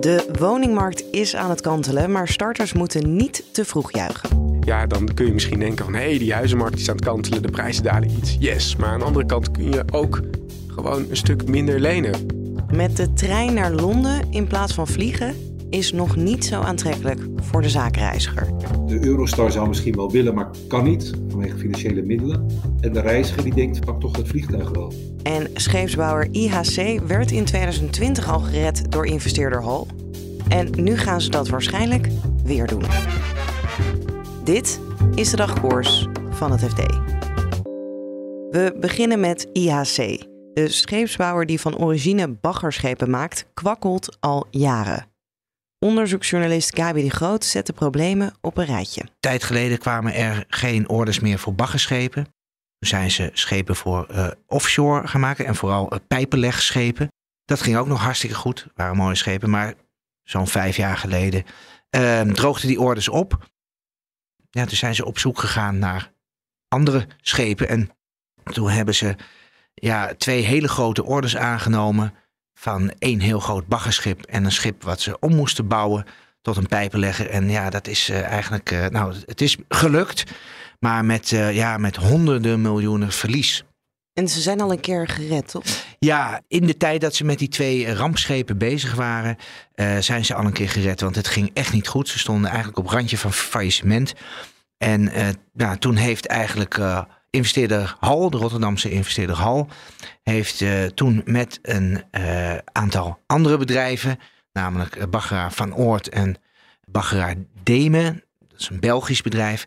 De woningmarkt is aan het kantelen, maar starters moeten niet te vroeg juichen. Ja, dan kun je misschien denken van hé, hey, die huizenmarkt is aan het kantelen, de prijzen dalen iets. Yes, maar aan de andere kant kun je ook gewoon een stuk minder lenen. Met de trein naar Londen in plaats van vliegen is nog niet zo aantrekkelijk voor de zakenreiziger. De Eurostar zou misschien wel willen, maar kan niet vanwege financiële middelen. En de reiziger die denkt, pak toch het vliegtuig wel. En scheepsbouwer IHC werd in 2020 al gered door investeerder Hal. En nu gaan ze dat waarschijnlijk weer doen. Dit is de dagkoers van het FD. We beginnen met IHC. De scheepsbouwer die van origine baggerschepen maakt, kwakkelt al jaren. Onderzoeksjournalist Gabi de Groot zet de problemen op een rijtje. tijd geleden kwamen er geen orders meer voor baggerschepen. Toen zijn ze schepen voor uh, offshore maken en vooral uh, pijpenlegschepen. Dat ging ook nog hartstikke goed, waren mooie schepen. Maar zo'n vijf jaar geleden uh, droogden die orders op. Ja, toen zijn ze op zoek gegaan naar andere schepen. En toen hebben ze ja, twee hele grote orders aangenomen van één heel groot baggerschip en een schip wat ze om moesten bouwen tot een pijpenlegger. En ja, dat is uh, eigenlijk, uh, nou, het is gelukt, maar met, uh, ja, met honderden miljoenen verlies. En ze zijn al een keer gered, toch? Ja, in de tijd dat ze met die twee rampschepen bezig waren, zijn ze al een keer gered. Want het ging echt niet goed. Ze stonden eigenlijk op randje van faillissement. En nou, toen heeft eigenlijk investeerder Hal, de Rotterdamse investeerder Hal, heeft uh, toen met een uh, aantal andere bedrijven, namelijk uh, Baggeraar van Oort en Baggeraar Demen, dat is een Belgisch bedrijf,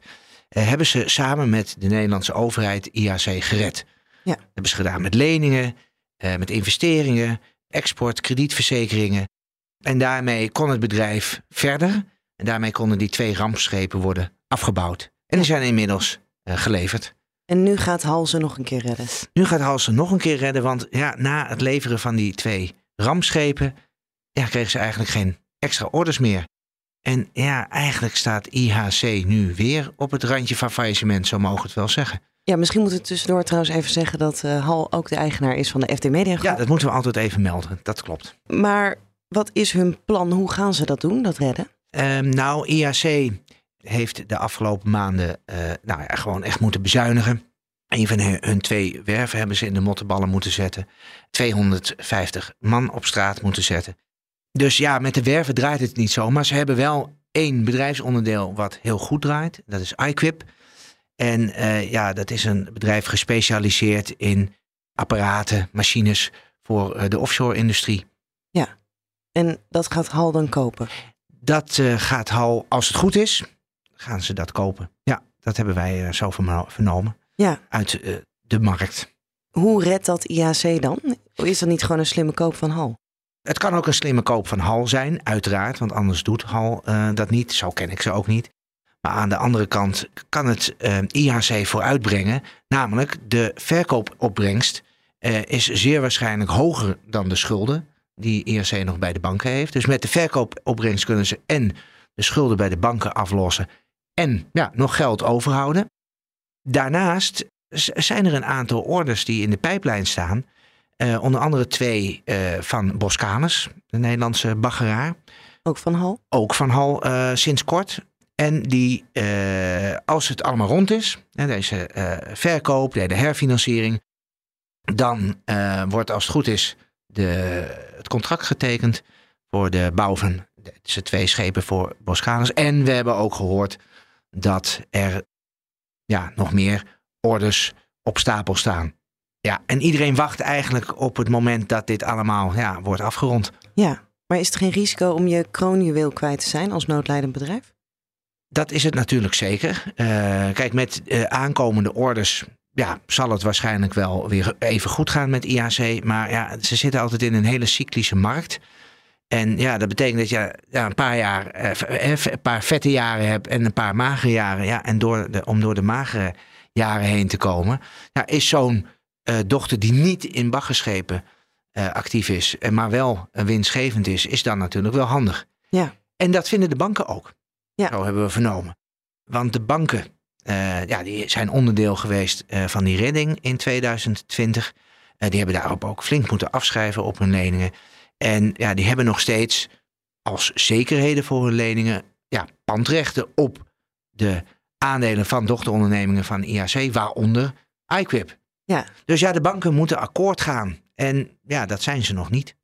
hebben ze samen met de Nederlandse overheid IAC gered. Ja. Dat hebben ze gedaan met leningen, met investeringen, export, kredietverzekeringen. En daarmee kon het bedrijf verder. En daarmee konden die twee rampschepen worden afgebouwd. En die zijn inmiddels geleverd. En nu gaat Halse nog een keer redden. Nu gaat Halse nog een keer redden, want ja, na het leveren van die twee ramschepen, ja, kregen ze eigenlijk geen extra orders meer. En ja, eigenlijk staat IHC nu weer op het randje van faillissement, zo mogen we het wel zeggen. Ja, misschien moeten we tussendoor trouwens even zeggen dat uh, Hal ook de eigenaar is van de FD Media Groep. Ja, dat moeten we altijd even melden, dat klopt. Maar wat is hun plan? Hoe gaan ze dat doen, dat redden? Um, nou, IHC heeft de afgelopen maanden uh, nou ja, gewoon echt moeten bezuinigen. Een van hun twee werven hebben ze in de mottenballen moeten zetten. 250 man op straat moeten zetten. Dus ja, met de werven draait het niet zo. Maar ze hebben wel één bedrijfsonderdeel wat heel goed draait. Dat is iQuip. En uh, ja, dat is een bedrijf gespecialiseerd in apparaten, machines voor uh, de offshore-industrie. Ja, en dat gaat Hal dan kopen? Dat uh, gaat Hal, als het goed is, gaan ze dat kopen. Ja, dat hebben wij uh, zo vernomen. Ja. Uit uh, de markt. Hoe redt dat IAC dan? Is dat niet gewoon een slimme koop van Hal? Het kan ook een slimme koop van Hal zijn, uiteraard. Want anders doet Hal uh, dat niet. Zo ken ik ze ook niet. Maar aan de andere kant kan het IAC vooruitbrengen. Namelijk de verkoopopbrengst is zeer waarschijnlijk hoger dan de schulden die IAC nog bij de banken heeft. Dus met de verkoopopbrengst kunnen ze en de schulden bij de banken aflossen en ja, nog geld overhouden. Daarnaast zijn er een aantal orders die in de pijplijn staan. Uh, onder andere twee uh, van Boscanus, de Nederlandse baggeraar. Ook van Hal? Ook van Hal uh, sinds kort. En die, als het allemaal rond is, deze verkoop, de herfinanciering, dan wordt als het goed is de, het contract getekend voor de bouw van deze twee schepen voor Boscanus. En we hebben ook gehoord dat er ja, nog meer orders op stapel staan. Ja, en iedereen wacht eigenlijk op het moment dat dit allemaal ja, wordt afgerond. Ja, maar is er geen risico om je kroonjuweel kwijt te zijn als noodlijdend bedrijf? Dat is het natuurlijk zeker. Uh, kijk, met uh, aankomende orders ja, zal het waarschijnlijk wel weer even goed gaan met IAC. Maar ja, ze zitten altijd in een hele cyclische markt. En ja, dat betekent dat je ja, een paar jaar, eh, eh, een paar vette jaren hebt en een paar magere jaren. Ja, en door de, om door de magere jaren heen te komen, ja, is zo'n uh, dochter die niet in baggerschepen uh, actief is, maar wel winstgevend is, is dan natuurlijk wel handig. Ja. En dat vinden de banken ook. Ja. Zo hebben we vernomen. Want de banken uh, ja, die zijn onderdeel geweest van die redding in 2020. Uh, die hebben daarop ook flink moeten afschrijven op hun leningen. En ja, die hebben nog steeds als zekerheden voor hun leningen ja, pandrechten op de aandelen van dochterondernemingen van IAC, waaronder iQuip. Ja. Dus ja, de banken moeten akkoord gaan. En ja, dat zijn ze nog niet.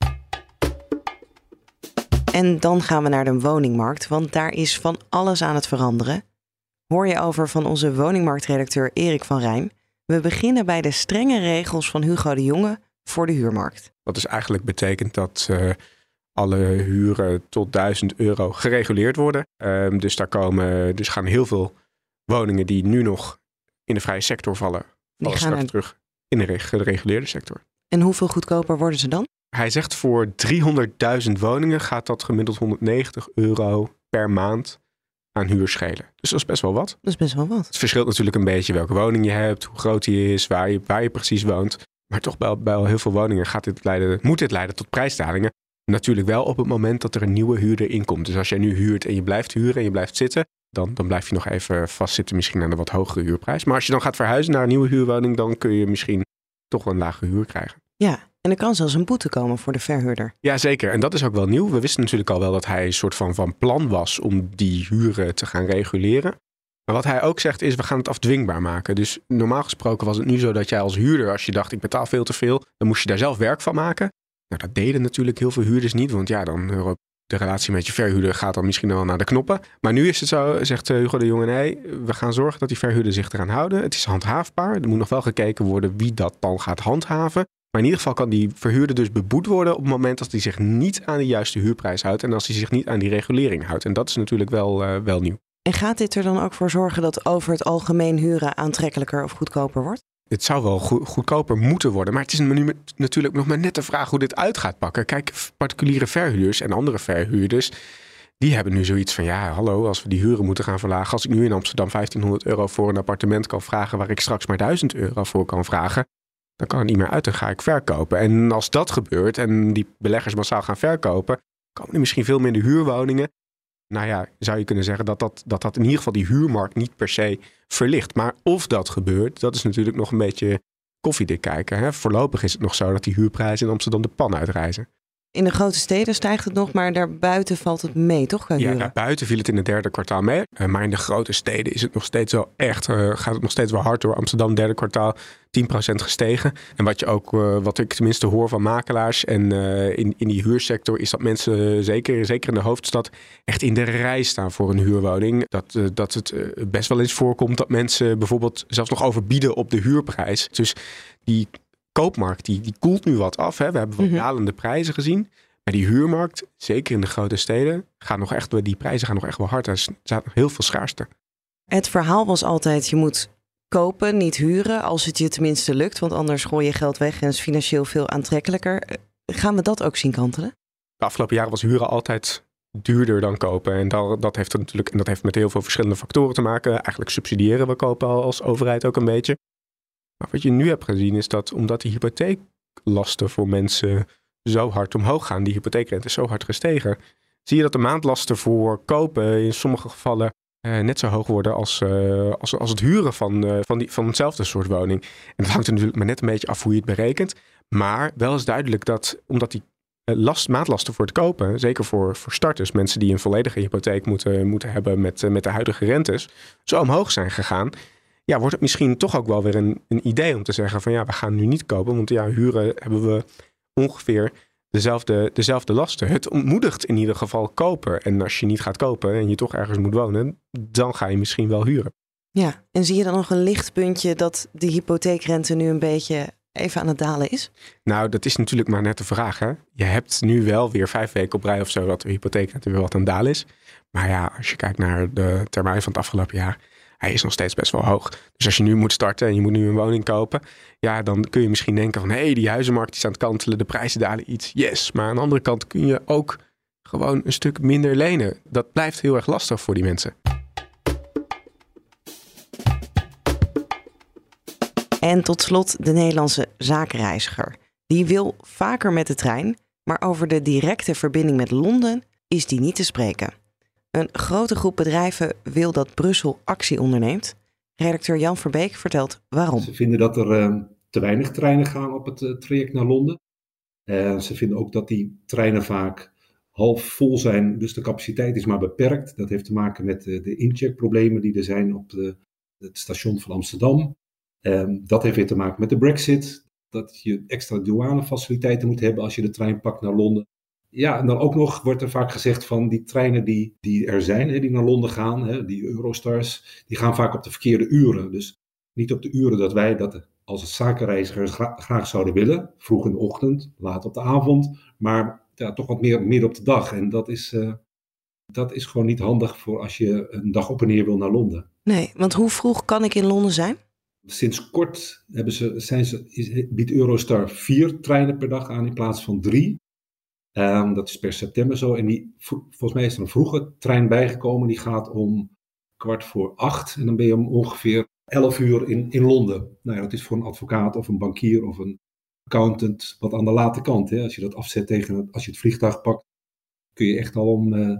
En dan gaan we naar de woningmarkt, want daar is van alles aan het veranderen. Hoor je over van onze woningmarktredacteur Erik van Rijn. We beginnen bij de strenge regels van Hugo de Jonge voor de huurmarkt. Dat is eigenlijk betekent dat uh, alle huren tot 1000 euro gereguleerd worden. Um, dus daar komen, dus gaan heel veel woningen die nu nog in de vrije sector vallen, vallen straks terug in de gereguleerde sector. En hoeveel goedkoper worden ze dan? Hij zegt voor 300.000 woningen gaat dat gemiddeld 190 euro per maand aan huur schelen. Dus dat is best wel wat. Dat is best wel wat. Het verschilt natuurlijk een beetje welke woning je hebt, hoe groot die is, waar je, waar je precies woont. Maar toch bij, bij heel veel woningen gaat dit leiden, moet dit leiden tot prijsdalingen. Natuurlijk wel op het moment dat er een nieuwe huurder inkomt. Dus als jij nu huurt en je blijft huren en je blijft zitten, dan, dan blijf je nog even vastzitten misschien aan een wat hogere huurprijs. Maar als je dan gaat verhuizen naar een nieuwe huurwoning, dan kun je misschien toch wel een lage huur krijgen. Ja, en er kan zelfs een boete komen voor de verhuurder. Ja, zeker. En dat is ook wel nieuw. We wisten natuurlijk al wel dat hij een soort van van plan was om die huren te gaan reguleren. Maar wat hij ook zegt is, we gaan het afdwingbaar maken. Dus normaal gesproken was het nu zo dat jij als huurder, als je dacht ik betaal veel te veel, dan moest je daar zelf werk van maken. Nou, dat deden natuurlijk heel veel huurders niet, want ja, dan de relatie met je verhuurder gaat dan misschien wel naar de knoppen. Maar nu is het zo, zegt eh, Hugo de Jonge, nee, we gaan zorgen dat die verhuurder zich eraan houden. Het is handhaafbaar. Er moet nog wel gekeken worden wie dat dan gaat handhaven. Maar in ieder geval kan die verhuurder dus beboet worden op het moment dat hij zich niet aan de juiste huurprijs houdt en als hij zich niet aan die regulering houdt. En dat is natuurlijk wel, uh, wel nieuw. En gaat dit er dan ook voor zorgen dat over het algemeen huren aantrekkelijker of goedkoper wordt? Het zou wel goedkoper moeten worden. Maar het is nu natuurlijk nog maar net de vraag hoe dit uit gaat pakken. Kijk, particuliere verhuurders en andere verhuurders. Die hebben nu zoiets van: ja, hallo, als we die huren moeten gaan verlagen. Als ik nu in Amsterdam 1500 euro voor een appartement kan vragen. waar ik straks maar 1000 euro voor kan vragen. dan kan het niet meer uit en ga ik verkopen. En als dat gebeurt en die beleggers massaal gaan verkopen. komen er misschien veel minder huurwoningen nou ja, zou je kunnen zeggen dat dat, dat dat in ieder geval die huurmarkt niet per se verlicht. Maar of dat gebeurt, dat is natuurlijk nog een beetje koffiedik kijken. Hè? Voorlopig is het nog zo dat die huurprijzen in Amsterdam de pan uitreizen. In de grote steden stijgt het nog, maar daarbuiten valt het mee, toch? Ja, daarbuiten viel het in het derde kwartaal mee. Uh, maar in de grote steden is het nog steeds wel echt, uh, gaat het nog steeds wel hard door. Amsterdam, derde kwartaal, 10% gestegen. En wat je ook, uh, wat ik tenminste hoor van makelaars en in, in die huursector, is dat mensen, zeker, zeker in de hoofdstad, echt in de rij staan voor een huurwoning. Dat, dat het best wel eens voorkomt dat mensen bijvoorbeeld zelfs nog overbieden op de huurprijs. Dus die koopmarkt die, die koelt nu wat af. Hè. We hebben wat mm dalende prijzen gezien. Maar die huurmarkt, zeker in de grote steden, gaat nog echt, die prijzen gaan nog echt wel hard. Er staat nog heel veel schaarste. Het verhaal was altijd, je moet kopen, niet huren, als het je tenminste lukt. Want anders gooi je geld weg en is financieel veel aantrekkelijker. Gaan we dat ook zien kantelen? De afgelopen jaren was huren altijd duurder dan kopen. En dat, dat heeft natuurlijk en dat heeft met heel veel verschillende factoren te maken. Eigenlijk subsidiëren we kopen als overheid ook een beetje. Maar wat je nu hebt gezien is dat omdat die hypotheeklasten voor mensen zo hard omhoog gaan, die hypotheekrente is zo hard gestegen, zie je dat de maandlasten voor kopen in sommige gevallen eh, net zo hoog worden als, uh, als, als het huren van, uh, van, die, van hetzelfde soort woning. En dat hangt er natuurlijk maar net een beetje af hoe je het berekent. Maar wel is duidelijk dat omdat die last, maandlasten voor het kopen, zeker voor, voor starters, mensen die een volledige hypotheek moeten, moeten hebben met, met de huidige rentes, zo omhoog zijn gegaan ja, wordt het misschien toch ook wel weer een, een idee om te zeggen van ja, we gaan nu niet kopen. Want ja, huren hebben we ongeveer dezelfde, dezelfde lasten. Het ontmoedigt in ieder geval kopen. En als je niet gaat kopen en je toch ergens moet wonen, dan ga je misschien wel huren. Ja, en zie je dan nog een lichtpuntje dat de hypotheekrente nu een beetje even aan het dalen is? Nou, dat is natuurlijk maar net de vraag. Hè? Je hebt nu wel weer vijf weken op rij of zo dat de hypotheekrente weer wat aan het dalen is. Maar ja, als je kijkt naar de termijn van het afgelopen jaar, hij is nog steeds best wel hoog. Dus als je nu moet starten en je moet nu een woning kopen, ja, dan kun je misschien denken van hé, hey, die huizenmarkt is aan het kantelen, de prijzen dalen iets. Yes, maar aan de andere kant kun je ook gewoon een stuk minder lenen. Dat blijft heel erg lastig voor die mensen. En tot slot de Nederlandse zakenreiziger. Die wil vaker met de trein, maar over de directe verbinding met Londen is die niet te spreken. Een grote groep bedrijven wil dat Brussel actie onderneemt. Redacteur Jan Verbeek vertelt waarom. Ze vinden dat er uh, te weinig treinen gaan op het uh, traject naar Londen. Uh, ze vinden ook dat die treinen vaak half vol zijn, dus de capaciteit is maar beperkt. Dat heeft te maken met de incheckproblemen die er zijn op het station van Amsterdam. Um, dat heeft weer te maken met de Brexit. Dat je extra douanefaciliteiten moet hebben als je de trein pakt naar Londen. Ja, en dan ook nog wordt er vaak gezegd van die treinen die, die er zijn, hè, die naar Londen gaan, hè, die Eurostars, die gaan vaak op de verkeerde uren. Dus niet op de uren dat wij dat als zakenreizigers gra graag zouden willen. Vroeg in de ochtend, laat op de avond, maar ja, toch wat meer midden op de dag. En dat is, uh, dat is gewoon niet handig voor als je een dag op en neer wil naar Londen. Nee, want hoe vroeg kan ik in Londen zijn? Sinds kort hebben ze, zijn ze, biedt Eurostar vier treinen per dag aan in plaats van drie. Um, dat is per september zo. En die, volgens mij is er een vroege trein bijgekomen. Die gaat om kwart voor acht. En dan ben je om ongeveer elf uur in, in Londen. Nou ja, dat is voor een advocaat of een bankier of een accountant wat aan de late kant. Hè. Als je dat afzet tegen het, als je het vliegtuig pakt, kun je echt al om uh,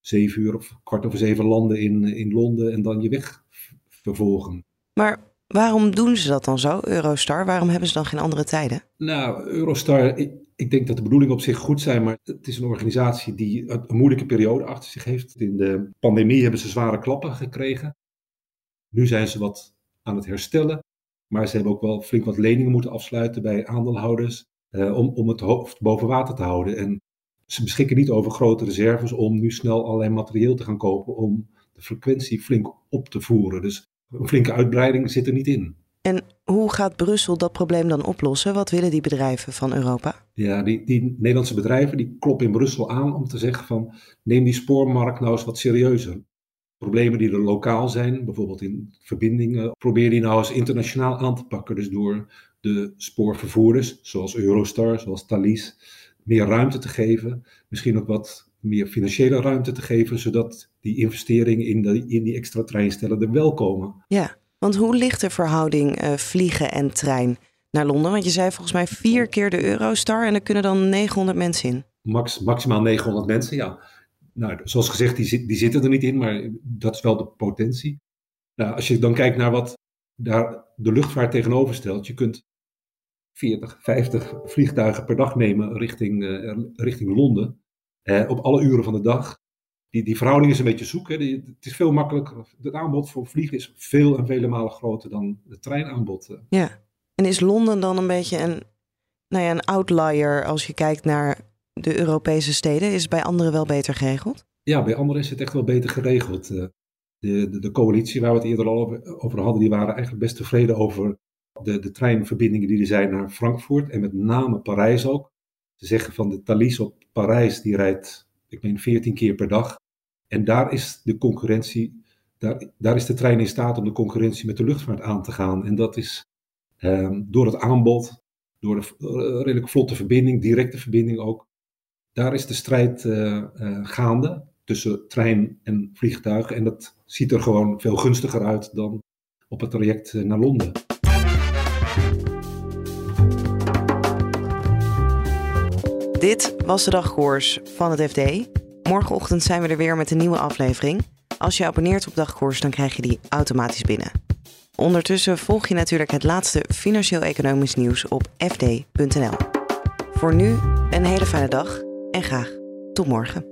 zeven uur of kwart over zeven landen in, in Londen en dan je weg vervolgen. Maar Waarom doen ze dat dan zo, Eurostar? Waarom hebben ze dan geen andere tijden? Nou, Eurostar, ik, denk dat de bedoelingen op zich goed zijn, maar het is een organisatie die een, moeilijke periode achter zich heeft. In de pandemie hebben ze zware klappen gekregen. Nu zijn ze wat aan het herstellen, maar ze hebben ook wel flink wat leningen moeten afsluiten bij aandeelhouders eh, om, om het hoofd boven water te houden. En ze beschikken niet over grote reserves om nu snel allerlei materieel te gaan kopen om de frequentie flink op te voeren. Dus een flinke uitbreiding zit er niet in. En hoe gaat Brussel dat probleem dan oplossen? Wat willen die bedrijven van Europa? Ja, die, die Nederlandse bedrijven die kloppen in Brussel aan om te zeggen van neem die spoormarkt nou eens wat serieuzer. Problemen die er lokaal zijn, bijvoorbeeld in verbindingen, probeer die nou eens internationaal aan te pakken. Dus door de spoorvervoerders, zoals Eurostar, zoals Thalys, meer ruimte te geven. Misschien ook wat meer financiële ruimte te geven, zodat die investeringen in, de, in die extra treinstellen er wel komen. Ja, want hoe ligt de verhouding uh, vliegen en trein naar Londen? Want je zei volgens mij vier keer de Eurostar en er kunnen dan 900 mensen in. Max, maximaal 900 mensen, ja. Nou, zoals gezegd, die, die zitten er niet in, maar dat is wel de potentie. Nou, als je dan kijkt naar wat daar de luchtvaart tegenover stelt, je kunt 40, 50 vliegtuigen per dag nemen richting, uh, richting Londen. Eh, op alle uren van de dag. Die, die verhouding is een beetje zoek. Hè. het is veel makkelijker. Het aanbod voor vliegen is veel en vele malen groter dan het treinaanbod. Eh. Ja, en is Londen dan een beetje een, nou ja, een outlier als je kijkt naar de Europese steden? Is het bij anderen wel beter geregeld? Ja, bij anderen is het echt wel beter geregeld. Eh, de, de, de, coalitie waar we het eerder al over, over, hadden, die waren eigenlijk best tevreden over de, de treinverbindingen die er zijn naar Frankfurt en met name Parijs ook. Ze zeggen van de Thalys op Parijs, die rijdt, ik meen, 14 keer per dag. En daar is de concurrentie, daar, daar is de trein in staat om de concurrentie met de luchtvaart aan te gaan. En dat is um, door het aanbod, door de uh, redelijk vlotte verbinding, directe verbinding ook. Daar is de strijd uh, uh, gaande tussen trein en vliegtuigen. En dat ziet er gewoon veel gunstiger uit dan op het traject naar Londen. Dit was de dagkoers van het FD. Morgenochtend zijn we er weer met een nieuwe aflevering. Als je abonneert op dagkoers, dan krijg je die automatisch binnen. Ondertussen volg je natuurlijk het laatste financieel-economisch nieuws op fd.nl. Voor nu een hele fijne dag en graag tot morgen.